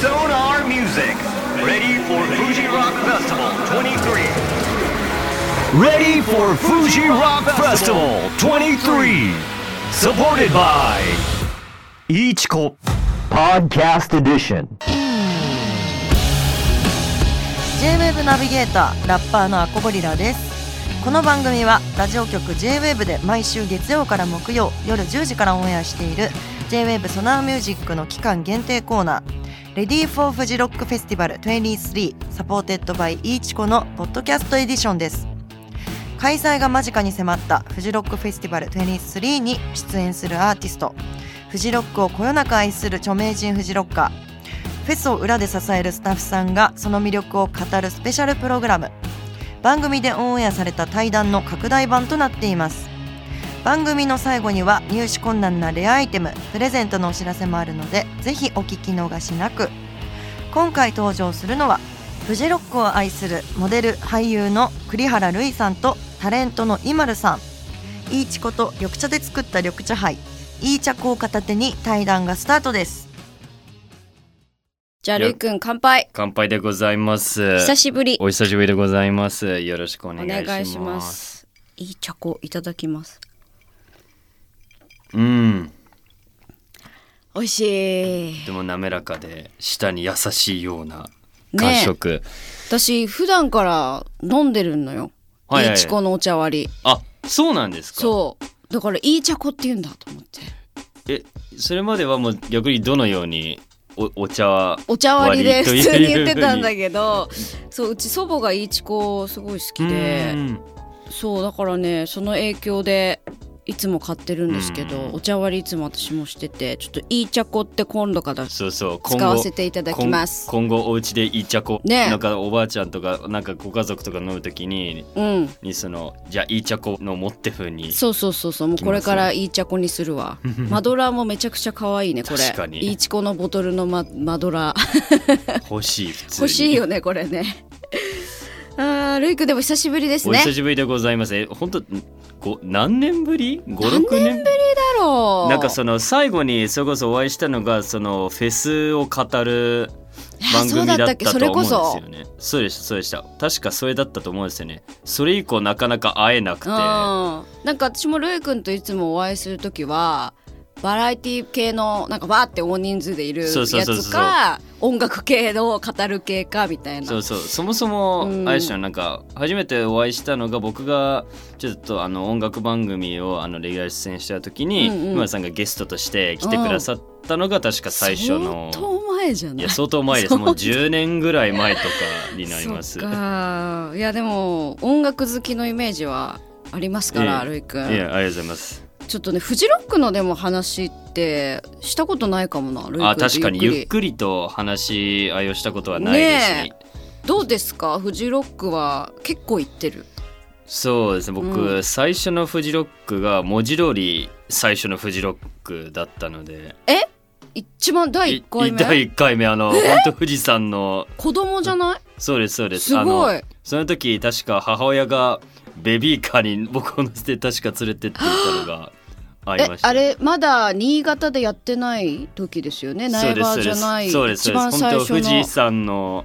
Sonar Music. Ready for Fuji Rock Festival 23. Ready for Fuji Rock Festival 23. Supported by Ichiko Podcast Edition. J-WAVE ナビゲーターラッパーのアコゴリラですこの番組はラジオ局 J-WAVE で毎週月曜から木曜夜10時からオンエアしている J-WAVE SONAR MUSIC の期間限定コーナー Ready for Fuji Rock Festival 23 supported by iichiko のポッドキャストエディションです。開催が間近に迫ったフジロックフェスティバル23に出演するアーティスト。フジロックをこよなく愛する著名人フジロッカー。フェスを裏で支えるスタッフさんがその魅力を語るスペシャルプログラム。番組でオンエアされた対談の拡大版となっています。番組の最後には入手困難なレアアイテムプレゼントのお知らせもあるのでぜひお聞き逃しなく。今回登場するのはフジロックを愛するモデル俳優の栗原瑠衣さんとタレントの IMALU さん。いいちこと緑茶で作った緑茶杯いい茶粉を片手に対談がスタートです。じゃあるいくん乾杯。乾杯でございます。久しぶり。お久しぶりでございます。よろしくお願いします。お願いします。いい茶粉いただきますうん。美味しいでも滑らかで舌に優しいようなね感触。私普段から飲んでるのよ。はいはいいちこのお茶割り。あ、そうなんですか？そう。だからいい茶粉って言うんだと思って。え、それまではもう逆にどのようにおお茶はお茶割りで普通に言ってたんだけど、そううち祖母がいいちこすごい好きで、うんそうだからねその影響でいつも買ってるんですけど、うん。お茶割りいつも私もしててちょっといい茶粉って今度からそうそう。使わせていただきます。今今後お家でいい茶粉、ね。なんかおばあちゃんとかなんかご家族とか飲むときにうん。にそのじゃあいい茶粉の持って風にそうそうそうそう。もうこれからいい茶粉にするわ。マドラーもめちゃくちゃ可愛いねこれ。確かに。いいちこのボトルのママドラー。欲しい普通に。欲しいよねこれねあールイクでも久しぶりですねお久しぶりでございます。え、本当ご何年ぶり ?5、6年？ぶりだろうなんかその最後にそれこそお会いしたのがそのフェスを語る番組だったと思うんですよね。そうでしたそうでした。確かそれだったと思うんですよね。それ以降なかなか会えなくて。うんなんか私もルイ君といつもお会いする時はバラエティ系のなんかバーって大人数でいるやつか音楽系の語る系かみたいな。そうそう。そもそもうん。あれでしなんか初めてお会いしたのが僕がちょっとあの音楽番組をあのレギュラー出演した時にうんうん。さんがゲストとして来てくださったのが確か最初の相当前じゃない？いや相当前です。もう10年ぐらい前とかになります。そっか。いやでも音楽好きのイメージはありますから、え。えルイ君。いやありがとうございますちょっとねフジロックのでも話ってしたことないかもなあ確かにゆっくり。と話し合いをしたことはないですね。ねどうですか？フジロックは結構行ってる。そうですね。僕、うん。最初のフジロックが文字通り最初のフジロックだったので。一番第1回目？第1回目。あの本当富士山の。子供じゃない？そうですそうです。すごい。その時確か母親がベビーカーに僕を乗せて確か連れてって行ったのがあました。あれまだ新潟でやってない時ですよね？苗場じゃないそうです一番そうです本当最初の。富士山の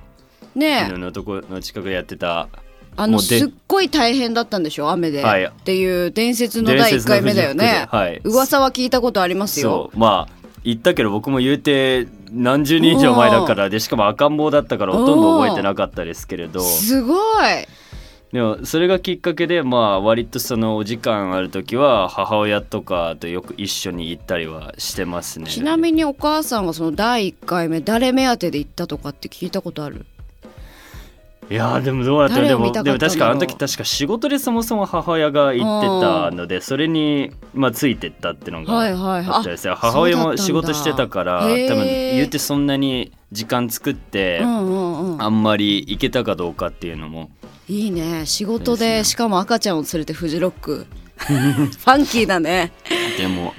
ね。のとこの近くでやってた。あのすっごい大変だったんでしょ？雨で、はい。っていう伝説の第1回目だよね。はい。噂は聞いたことありますよ。まあ言ったけど僕も言うて何十年以上前だからでしかも赤ん坊だったからほとんど覚えてなかったですけれど。すごいでもそれがきっかけでまあ割とそのお時間ある時は母親とかとよく一緒に行ったりはしてますね。ちなみにお母さんはその第1回目誰目当てで行ったとかって聞いたことある？いやーでもどうだったらでもでも確かあの時確か仕事でそもそも母親が行ってたのでそれにまあついてったっていうのがはいはいあったですよ。母親も仕事してたから多分言うてそんなに時間作ってうんうんうん。あんまり行けたかどうかっていうのも。いいね。仕事ですねでしかも赤ちゃんを連れてフジロック。ファンキーだね。でも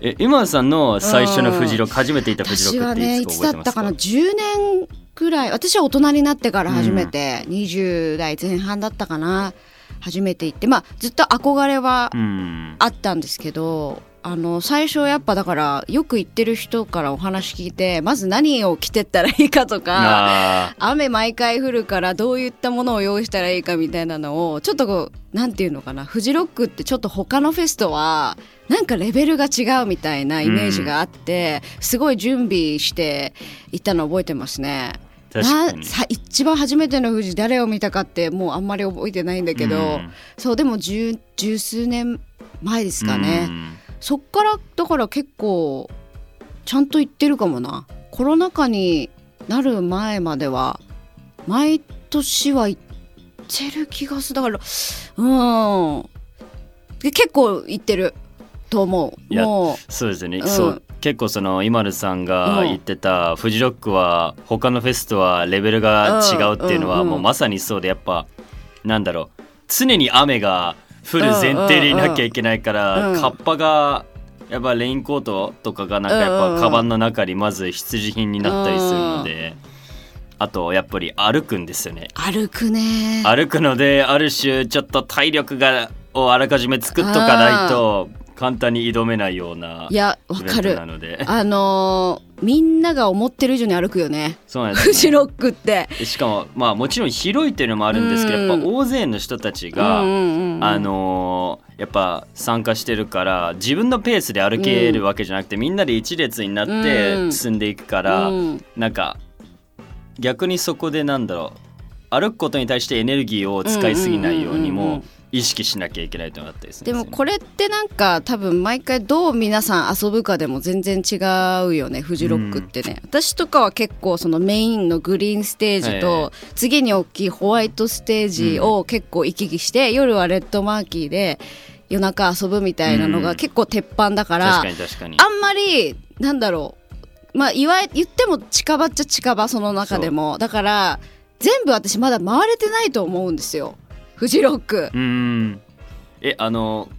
え今田さんの最初のフジロック初めて行ったフジロックっていつねいつだか覚えてますか？ったかな？10年くらい。私は大人になってから初めて、20代前半だったかな初めて行ってまあずっと憧れはうん。あったんですけどあの最初やっぱだからよく行ってる人からお話聞いてまず何を着てったらいいかとかあ雨毎回降るからどういったものを用意したらいいかみたいなのをちょっとこうなんていうのかなフジロックってちょっと他のフェスとはなんかレベルが違うみたいなイメージがあって、すごい準備して行ったの覚えてますね。さ一番初めての富士誰を見たかってもうあんまり覚えてないんだけど、うん。そうでも十十数年前ですかね、うん。そっからだから結構ちゃんと行ってるかもな。コロナ禍になる前までは毎年は行ってる気がする。だからうん。で結構行ってると思う。もそうですね、うん。そう結構その今るさんが言ってた、フジロックは他のフェスとはレベルが違うっていうのはもうまさにそうでやっぱなんだろう常に雨が降る前提でいなきゃいけないから、うんカッパがやっぱレインコートとかがなんかやっぱカバンの中にまず必需品になったりするので、あとやっぱり歩くんですよね。う歩くね。歩くのである種ちょっと体力がをあらかじめ作っとかないと簡単に挑めないようないやわかる。なので。あのーみんなが思ってる以上に歩くよね。そうなんですフジロックって。しかもまあもちろん広いっていうのもあるんですけど、うん。やっぱ大勢の人たちが、うんうんうんうん。あのーやっぱ参加してるから自分のペースで歩けるわけじゃなくて、みんなで一列になっうてん。進んでいくから、うん。なんか逆にそこでなんだろう歩くことに対してエネルギーを使いすぎないようにもうんうんうんうん意識しなきゃいけないとなったりすでもこれってなんか多分毎回どう皆さん遊ぶかでも全然違うよねフジロックってね、私とかは結構そのメインのグリーンステージはいと次に大きいホワイトステージを結構行き来して、夜はレッドマーキーで夜中遊ぶみたいなのうん。が結構鉄板だから、確かに確かに。あんまりなんだろうまあ言わ言っても近場っちゃ近場その中でも。だから全部私まだ回れてないと思うんですよフジロック。うーん。えあの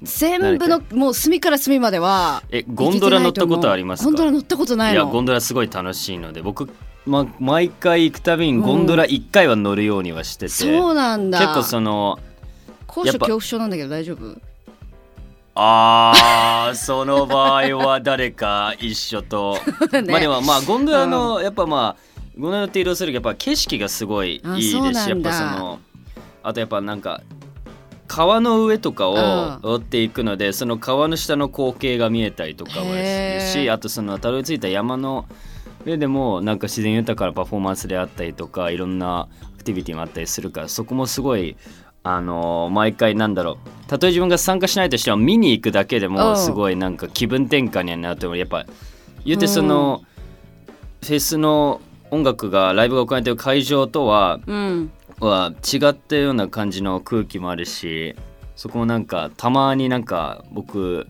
全部のもう隅から隅まではえゴンドラ乗ったことありますか？ゴンドラ乗ったことないの。いやゴンドラすごい楽しいので僕、ま、毎回行くたびにゴンドラ1回は乗るようにはしてて、そうなんだ。結構その高所恐怖症なんだけど大丈夫？あー その場合は誰か一緒と、ね。まあでもまあゴンドラのやっぱまあゴンドラ乗って移動するやっぱ景色がすごいいいあですしやっぱそのあとやっぱなんか川の上とかをうん。追っていくので、その川の下の光景が見えたりとかもすしあとそのたどり着いた山の上でもなんか自然豊かなパフォーマンスであったりとかいろんなアクティビティもあったりするからそこもすごいあのー毎回なんだろうたとえ自分が参加しないとしても見に行くだけでうん。もすごいなんか気分転換にはなると思う。やっぱ言ってその、フェスの音楽がライブが行われてる会場とはうんは違ったような感じの空気もあるしそこもなんかたまになんか僕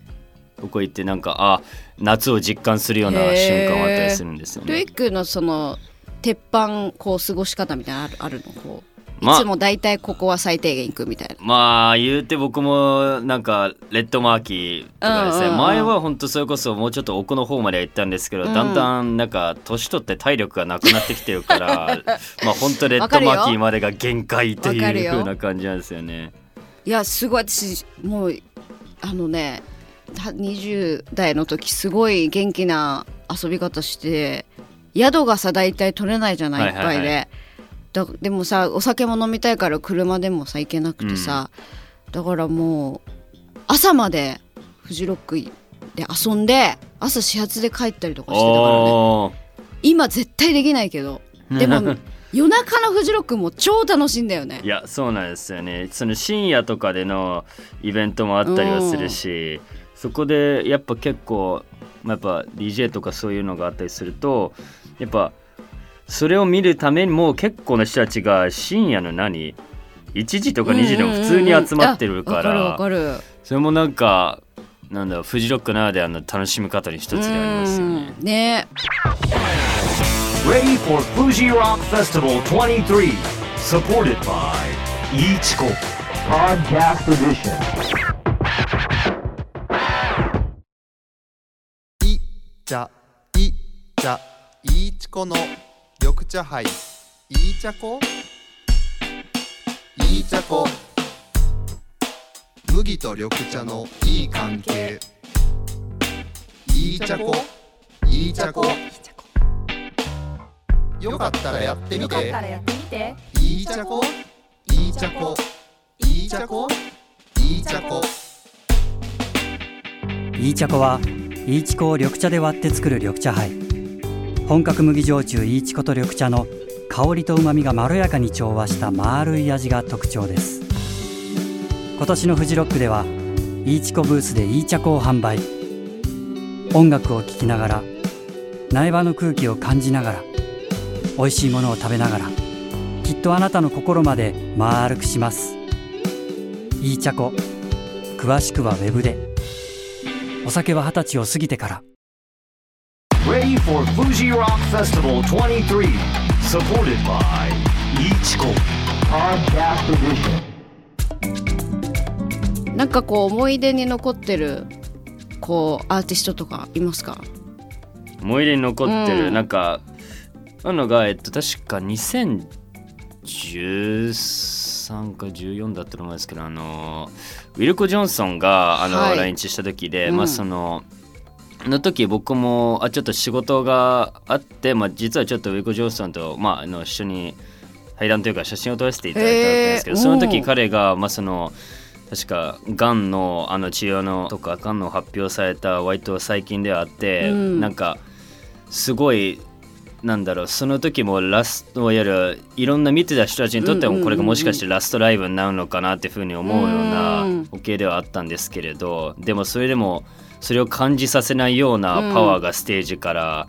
僕行ってなんかあ夏を実感するような瞬間はあったりするんですよねルイ。クのその鉄板こう過ごし方みたいなのあるあるのこう？いまあつも大体ここは最低限行くみたいな。まあ言うて僕もなんかレッドマーキーとかですね、うんうんうん前は本当それこそもうちょっと奥の方までは行ったんですけど、うん。だんだんなんか年取って体力がなくなってきてるから まあ本当レッドマーキーまでが限界というわかるよ風な感じなんですよね。いやすごい私もうあのねた20代の時すごい元気な遊び方して宿がさ大体取れないじゃないいっぱいで、はい。はいはだでもさお酒も飲みたいから車でもさ行けなくてさ、だからもう朝までフジロックで遊んで朝始発で帰ったりとかしてたからね。今絶対できないけど。でも夜中のフジロックも超楽しいんだよね。いやそうなんですよね。その深夜とかでのイベントもあったりはするし、そこでやっぱ結構、まあ、やっぱ DJ とかそういうのがあったりするとやっぱそれを見るためにも結構な人たちが深夜の何？1時とか2時でも普通に集まってるからそれもなんかなんだろうフジロックならではの楽しみ方に一つでありますよね。うんね Ready for Fuji Rock Festival 23. Supported by Ichiko Podcast Edition. いちゃいちゃいちこの緑茶杯。いちゃこいちゃこ麦と緑茶のいい関係。いいちゃこいいちゃこよかったらやってみて。やってみて。いいちゃこいいちゃこいいちゃこいいちゃこいい茶粉はいいちこを緑茶で割って作る緑茶杯本格麦焼酎いいちこと緑茶の香りと旨みがまろやかに調和した丸い味が特徴です。今年のフジロックではいいちこブースでいい茶粉を販売。音楽を聴きながら苗場の空気を感じながら美味しいものを食べながらきっとあなたの心まで丸くします。いい茶粉詳しくはウェブで。お酒は二十歳を過ぎてから Ready for Fuji Rock Festival 23. Supported by Ichiko Podcast Edition. なんかこう思い出に残ってるこうアーティストとかいますか？思い出に残ってる、うんなんかあのがえっと確か2013か14だったと思うんですけどあのウィルコ・ジョンソンがあの、はい来日した時で、うんまあそのの時僕もあちょっと仕事があって、まあ、実はちょっとウィルコ・ジョンソンと、まあ、あの一緒に対談というか写真を撮らせていただいたわけですけどその時うん彼が、まあ、その確かがんのあの治療のとかがんの発表された割と最近ではあって、うん。なんかすごいなんだろうその時もラストいわゆるいろんな見てた人たちにとってもこれがもしかしてラストライブになるのかなっていうふうに思うようなうん。光景ではあったんですけれどでもそれでもそれを感じさせないようなパワーがステージから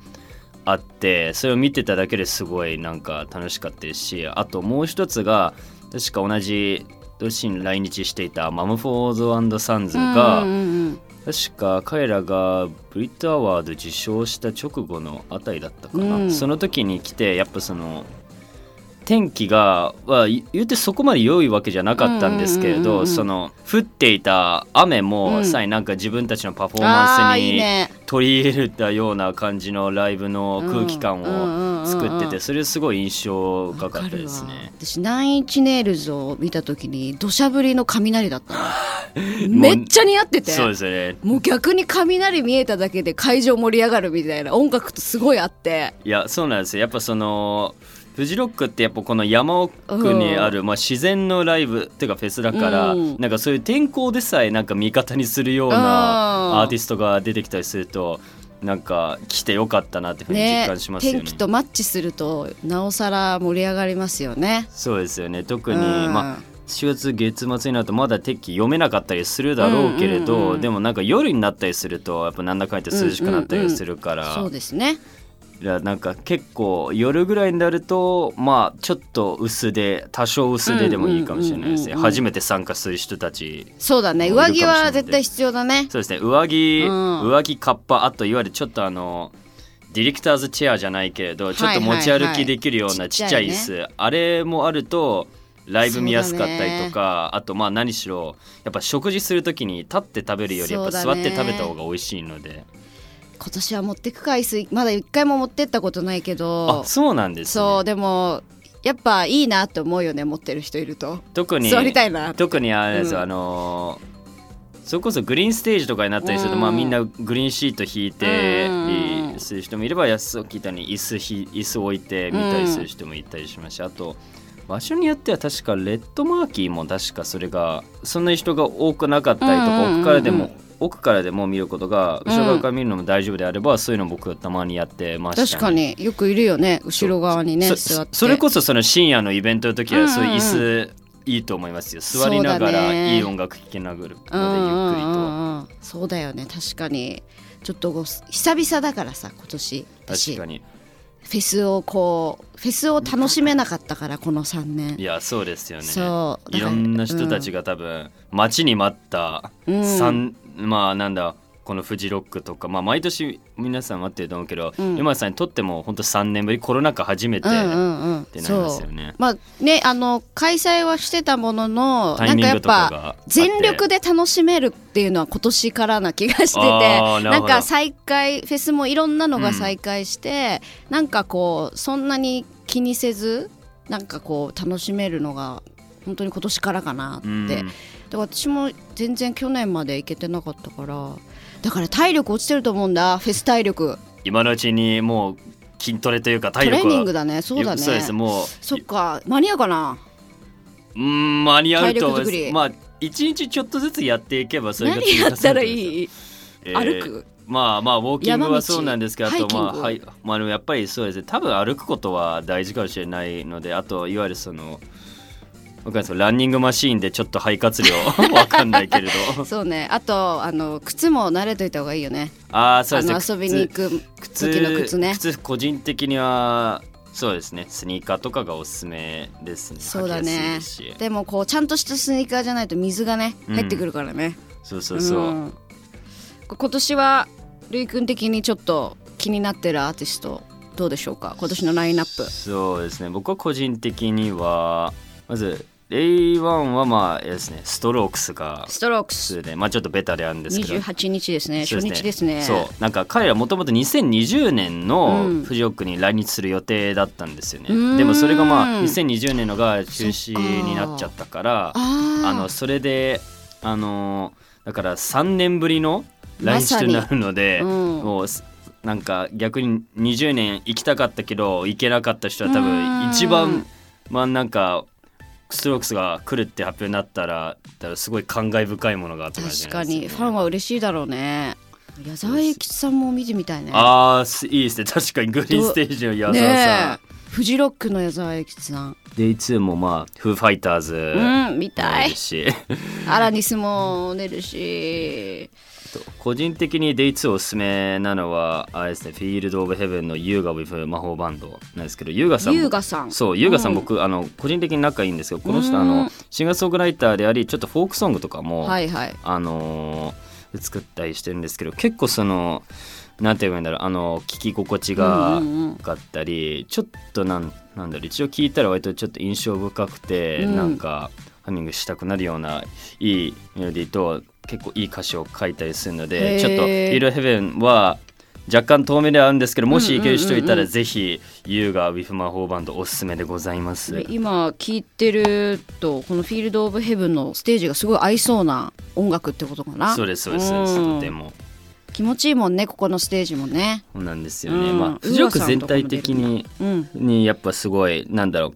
あってそれを見てただけですごいなんか楽しかったですしあともう一つが確か同じ年に来日していたマムフォードサンズが、うんうんうん。確か彼らがブリットアワード受賞した直後のあたりだったかな、うん。その時に来てやっぱその天気がは言うてそこまで良いわけじゃなかったんですけれどその降っていた雨うもん。さえなんか自分たちのパフォーあマンスに取り入れたような感じのライブの空気感を作っててそれすごい印象深かったですね。私ナインチネイルズを見た時に土砂降りの雷だったの。めっちゃ似合ってて。そうですよね。もう逆に雷見えただけで会場盛り上がるみたいな音楽とすごいあって。いやそうなんですよ。やっぱそのフジロックってやっぱこの山奥にある、まあ、自然のライブっていうかフェスだから、うん。なんかそういう天候でさえなんか味方にするよううん。なアーティストが出てきたりするとなんか来てよかったなっていうふうに実ね感しますよね。天気とマッチするとなおさら盛り上がりますよね。そうですよね。特に、うん。まあ4月月末になるとまだ天気読めなかったりするだろうけれど、うん。うんうんでもなんか夜になったりするとやっぱなんだかんだ涼しくなったりするから、そうですね。いやなんか結構夜ぐらいになるとまあちょっと薄で多少薄ででもいいかもしれないですね。初めて参加する人たちそうだね。上着は絶対必要だね。そうですね。上着、うん。上着カッパあといわゆるちょっとあのディレクターズチェアじゃないけれどちょっと持ち歩きできるようなちっちゃい椅子、あれもあるとライブ見やすかったりとか、あとまあ何しろやっぱ食事する時に立って食べるよりやっぱ座って食べた方が美味しいので、今年は持ってく回数まだ一回も持ってったことないけあど、そうなんですね。そうでもやっぱいいなって思うよね持ってる人いると。特に座りたいな特にあれですよ、うん。あのーそれこそグリーンステージとかになったりすると、うん。まあみんなグリーンシート引いてうん。うんうんする人もいれば安く聞いたに椅子ひ椅子置いて見たりする人もいたりしました、あと場所によっては確かレッドマーキーも確かそれがそんなに人が多くなかったりとか、うんうんうんうん。奥からでも奥からでも見ることがうん。後ろ側から見るのも大丈夫であれば、そういうの僕たまにやってました、ね、確かに。よくいるよね。後ろ側にねそ座って。それこそその深夜のイベントの時はそういう椅うん。うん子いいと思いますよ。座りながらいい音楽聴きながらゆっくりと、うんうんうんうん。そうだよね。確かに。ちょっと久々だからさ今年。私。確かに。フェスをこうフェスを楽しめなかったからこの3年。いやそうですよね。そう。いろんな人たちが、が多分待ちに待ったうん。三、まあなんだこのフジロックとか、まあ、毎年皆さん待ってると思うけど、うん。山田さんにとっても本当3年ぶりコロナ禍初めてっうんうんうん。てなりますそう。よね。まあねあの開催はしてたもののなんかやっぱ全力で楽しめるっていうのは今年からな気がしててなんか再開フェスもいろんなのが再開して、なんかこうそんなに気にせずなんかこう楽しめるのが本当に今年からかなって、うんで私も全然去年まで行けてなかったからだから体力落ちてると思うんだフェス体力。今のうちにもう筋トレというか体力は。トレーニングだねそうだね。そうです。もうそっか間に合うかな？うーん間に合うと思いまあ一日ちょっとずつやっていけばそれが何やったらいい、いえー歩く？まあまあウォーキングはそうなんですけどあとまあはい。まあでもやっぱりそうですね。多分歩くことは大事かもしれないのであといわゆるそのわかんなランニングマシーンでちょっと肺活量。わかんないけれど。そうね。あとあの靴も慣れといた方がいいよね。ああそうあですね。の遊びに行く靴時の靴ね。靴個人的にはそうですね。スニーカーとかがおすすめですね。そうだね。でもこうちゃんとしたスニーカーじゃないと水がねうん。入ってくるからね、そうそうそう、ん。今年はるいくん的にちょっと気になってるアーティストどうでしょうか？今年のラインナップ。そうですね。僕は個人的にはまず A1 はまあですねストロークスがストロークス。でまあちょっとベタであるんですけど。28日ですね。そう初日ですね。そう。なんか彼らもともと2020年のうん。フジロックに来日する予定だったんですよね、うーん。でもそれがまあ2020年のが中止になっちゃったからあのそれであのだから3年ぶりの来日となるので、うん。もうすなんか逆に20年行きたかったけど行けなかった人は多うん。分一番まあなんかストロークスが来るって発表になったらすごい感慨深いものがあったかもしれ確かに。ファンは嬉しいだろうね。矢沢永吉さんも見てみたいね。ああすいいですね。確かにグリーンステージの矢沢さん、ねえ。フジロックの矢沢永吉さん。デイ2もまあフーファイターズうん見たいし。アラニスも出るし個人的にデイ2おすすめなのはあれですねフィールド・オブ・ヘブンの優雅 with 魔法バンドなんですけど優雅さんも優雅さん。そう優雅さんうん。僕、あの個人的に仲いいんですよ。この人うん。あのシンガーソングライターでありちょっとフォークソングとかも、はいはい。あのー作ったりしてるんですけど結構そのなんて言えばいいんだろうあの聞き心地がうんうんうんかったり、ちょっとなんなんだろう一応聞いたら割とちょっと印象深くて、うん。なんかハミングしたくなるようないいメロディーと結構いい歌詞を書いたりするのへでー。ちょっと「フィールドヘブン」は若干遠目ではあるんですけどもし行ける人いたらぜひ優雅ウィフ魔法バンドおすすめでございます。で今聞いてるとこの「フィールド・オブ・ヘブン」のステージがすごい合いそうな音楽ってことかな？そうですそうですとても。気持ちいいもんねここのステージもね。そうなんですよね、うん。まあフジロック全体的にうん。にやっぱすごいなんだろう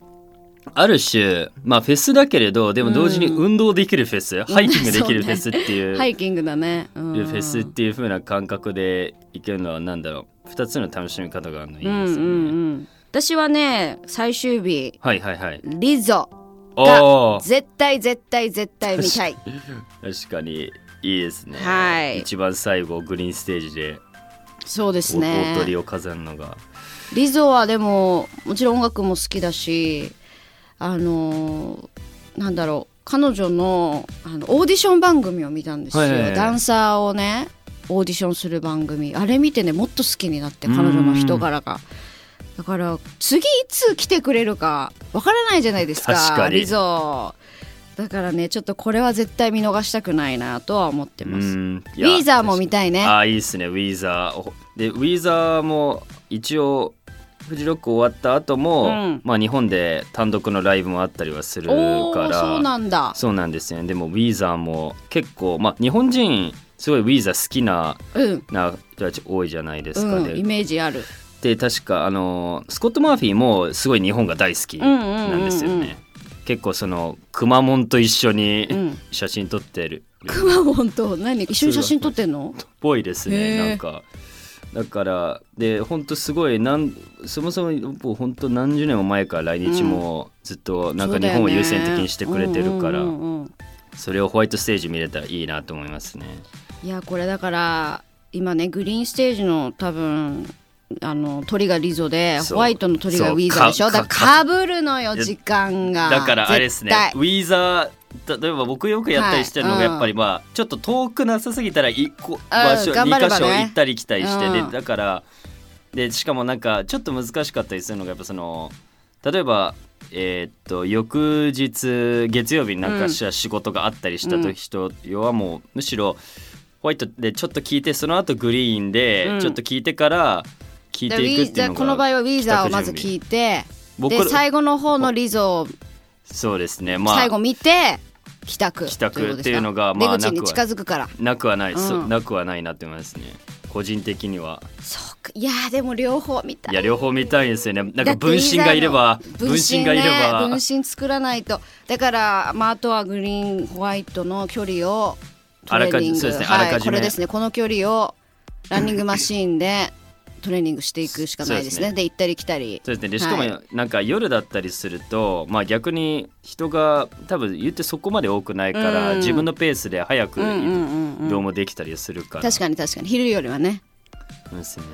ある種まあフェスだけれどでも同時に運動できるフェス、ハイキングできるフェスっていう、ハイキングだね、うん。フェスっていう風な感覚でいけるのはなんだろう。2つの楽しみ方があるのいいですよね、うんうんうん。私はね最終日はいはいはい。リゾ。おがお絶対絶対絶対見たい。確かにいいですね。はい。一番最後グリーンステージでそうですおね大鳥を飾るのが。リゾはでももちろん音楽も好きだしあのーなんだろう彼女のあのオーディション番組を見たんですよ、はいはいはい。ダンサーをねオーディションする番組。あれ見てねもっと好きになって彼女の人柄が。だから次いつ来てくれるかわからないじゃないですか確かに。リゾだからねちょっとこれは絶対見逃したくないなとは思ってます、うん。ウィーザーも見たいね。ああいいですねウィーザー。おでウィーザーも一応フジロック終わった後も、うん。まあ日本で単独のライブもあったりはするからそうなんだ。そうなんですよね。でもウィーザーも結構まあ日本人すごいウィーザー好きなうん。な人たち多いじゃないですか、うん、でイメージある。で確かあのスコット・マーフィーもすごい日本が大好きなんですよね、うんうん。うんうん結構そのくまモンと一緒にうん。写真撮ってる。くまモンと何？一緒に写真撮ってんの？っぽいですへねー。なんかだからで本当すごいなんそもそも本当何十年も前から来日もずっとなんか日本を優先的にしてくれてるからそれをホワイトステージ見れたらいいなと思いますね。いやこれだから今ねグリーンステージの多分あの鳥がリゾでホワイトの鳥がウィーザーでしょ？だからかぶるのよ時間が。だからあれですね。ウィーザー例えば僕よくやったりしてるのがはいやっぱりまあちょっと遠くなさすぎたら一個うん場所頑張れ2ばね。箇所行ったり来たりしてうん。でだからでしかもなんかちょっと難しかったりするのがやっぱその例えばえーっと翌日月曜日になんか仕事があったりしたうん。時人はもうむしろホワイトでちょっと聞いてその後グリーンでうん。ちょっと聞いてから聞いでていくっていうのがこの場合はウィーザーをまず聞いて僕で最後の方のリゾをそうですね。まあ最後見て帰宅。帰宅っていうのがまあ出口に近づくから。なくはない、そうん。なくはないなって思いますね。個人的には。そうか。いやーでも両方見たい。いや両方見たいですよね。なんか分身がいれば分分身身がいれば、ね、分身作らないと。だから、まあ、あとはグリーンホワイトの距離をトレーニング。あらかじそうですね。はい、あらかじめ。これですね。この距離をランニングマシーンでトレーニングしていくしかないですね。で行ったり来たり。そうですね。でしかもはなんか夜だったりすると、まあ逆に人が多分言ってそこまで多くないから、うん。自分のペースで早くうんうんうんうん。移動もできたりするから、確かに確かに。昼よりはね。そうですね。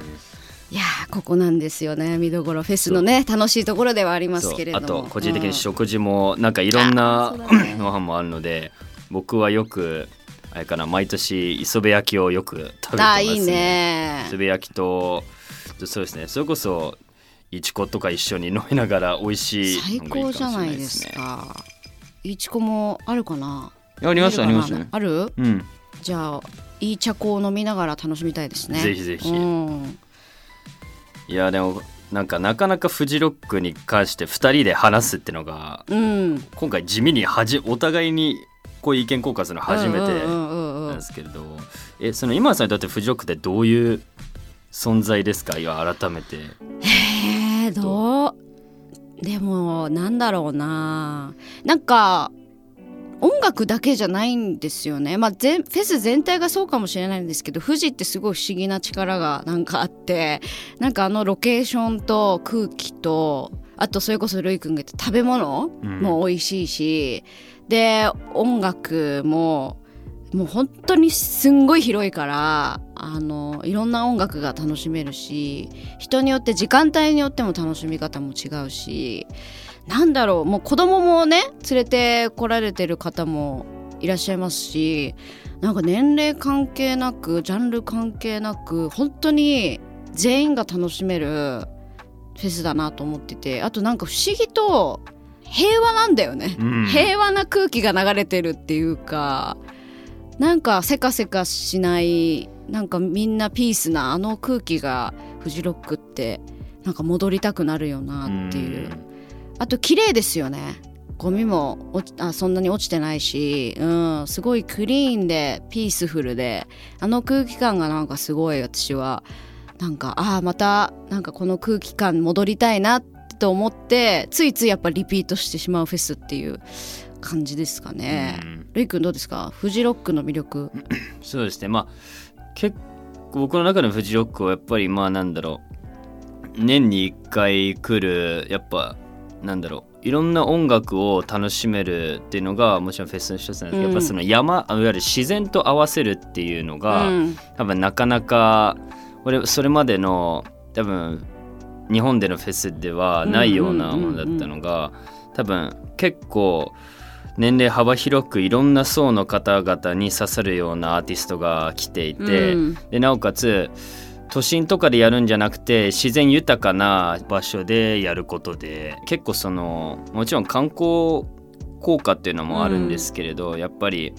いやーここなんですよね。見どころフェスのね楽しいところではありますけれども。あと個人的にうん食事もなんかいろんなご飯もあるので僕はよくあれかな毎年磯辺焼きをよく食べてますあいいね。磯辺焼きとそうですね。それこそいちことか一緒に飲みながら美味しい最高じゃないですねか。いちこもあるかな？ありますあります。ねある？うん。じゃあいい茶粉を飲みながら楽しみたいですね。ぜひぜひ。うん。いやでもなんかなかなかフジロックに関して2人で話すってのがうん。今回地味にはじお互いにこういう意見交換するの初めてなんですけれど、えその今田さんにとってフジロックってどういう存在ですか？今改めて。へえどう？でもなんだろうな。なんか音楽だけじゃないんですよね。まあ全フェス全体がそうかもしれないんですけど富士ってすごい不思議な力がなんかあってなんかあのロケーションと空気とあとそれこそルイ君が言った食べ物うん。も美味しいし、で音楽ももう本当にすんごい広いからあのいろんな音楽が楽しめるし人によって時間帯によっても楽しみ方も違うしなんだろうもう子供もね連れて来られてる方もいらっしゃいますしなんか年齢関係なくジャンル関係なく本当に全員が楽しめるフェスだなと思っててあとなんか不思議と平和なんだよね。うん平和な空気が流れてるっていうかなんかせかせかしないなんかみんなピースなあの空気がフジロックってなんか戻りたくなるよなっていう。あと綺麗ですよね。ゴミも落ちあそんなに落ちてないし、うん、すごいクリーンでピースフルであの空気感がなんかすごい私はなんかああまたなんかこの空気感戻りたいなと思ってついついやっぱリピートしてしまうフェスっていう感じですかね。うん。ルイ君どうですか？フジロックの魅力。そうですね。まあ結構僕の中のフジロックはやっぱりまあなんだろう。年に1回来るやっぱなんだろう。いろんな音楽を楽しめるっていうのがもちろんフェスの一つなんですけど、うん。やっぱその山あいわゆる自然と合わせるっていうのが、うん。多分なかなか俺それまでの多分日本でのフェスではないようなものだったのが多分結構年齢幅広くいろんな層の方々に刺さるようなアーティストが来ていて、うん。でなおかつ都心とかでやるんじゃなくて自然豊かな場所でやることで結構そのもちろん観光効果っていうのもあるんですけれど、やっぱり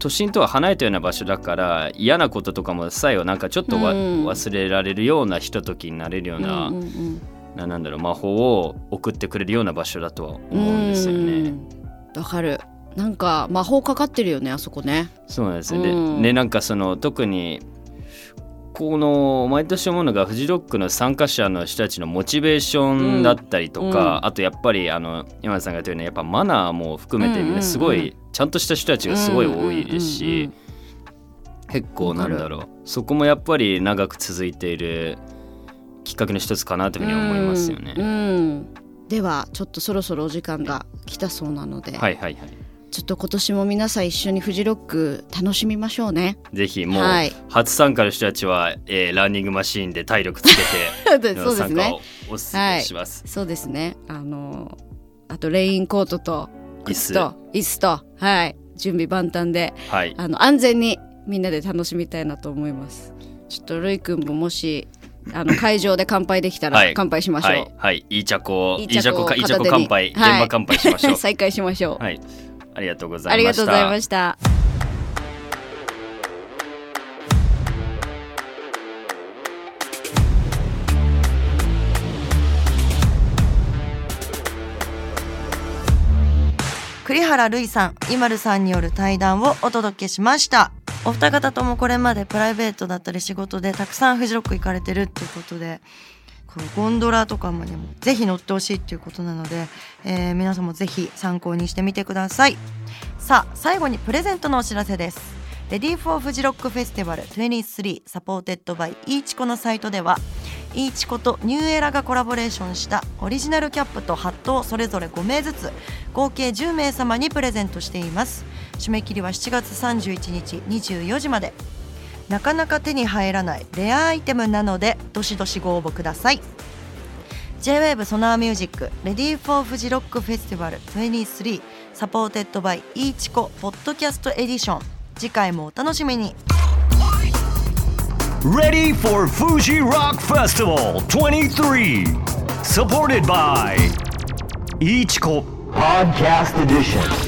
都心とは離れたような場所だから嫌なこととかもさえをなんかちょっとわ、うん。忘れられるようなひとときになれるような,、うんうんうん。ななんだろう魔法を送ってくれるような場所だとは思うんですよね。うんわかる。なんか魔法かかってるよねあそこね。そうなんですよね。うんでなんかその特にこの毎年思うのがフジロックの参加者の人たちのモチベーションだったりとか、うんうんあとやっぱりあの今田さんが言ったようにやっぱマナーも含めてうんうんうんみんなすごいちゃんとした人たちがすごい多いですし、結構なんだろうそこもやっぱり長く続いているきっかけの一つかなというふうに思いますよね。うんうんではちょっとそろそろお時間が来たそうなので、はいはいはい。ちょっと今年も皆さん一緒にフジロック楽しみましょうね。ぜひもう、はい初参加の人たちは、えーランニングマシーンで体力つけて そうですね。お勧めします。そうですね。あのあとレインコートと椅子靴と椅子とはい準備万端ではい。あの安全にみんなで楽しみたいなと思います。ちょっとルイ君ももしあの会場で乾杯できたはいら乾杯しましょう。はい、はい、いい茶子、いいい茶子か、いい茶子片手に乾杯、はい現場乾杯しましょう。再開しましょう。はい、ありがとうござありがとういました。ございました。栗原類さん、 IMALU さんによる対談をお届けしました。お二方ともこれまでプライベートだったり仕事でたくさんフジロック行かれてるっていうことで、このゴンドラとかもにもぜひ乗ってほしいっていうことなので、えー皆さんもぜひ参考にしてみてください。さあ、最後にプレゼントのお知らせです。 Ready for Fuji Rock Festival 23 supported by iichiko のサイトでは iichiko と New Era がコラボレーションしたオリジナルキャップとハットをそれぞれ5名ずつ合計10名様にプレゼントしています。締め切りは7月31日24時まで。なかなか手に入らないレアアイテムなのでどしどしご応募ください。J-WAVE SONAR MUSIC Ready for Fuji Rock Festival 23 supported by iichiko ポッドキャストエディション。次回もお楽しみに。Ready for Fuji Rock Festival 23. Supported by Ichiko Podcast Edition.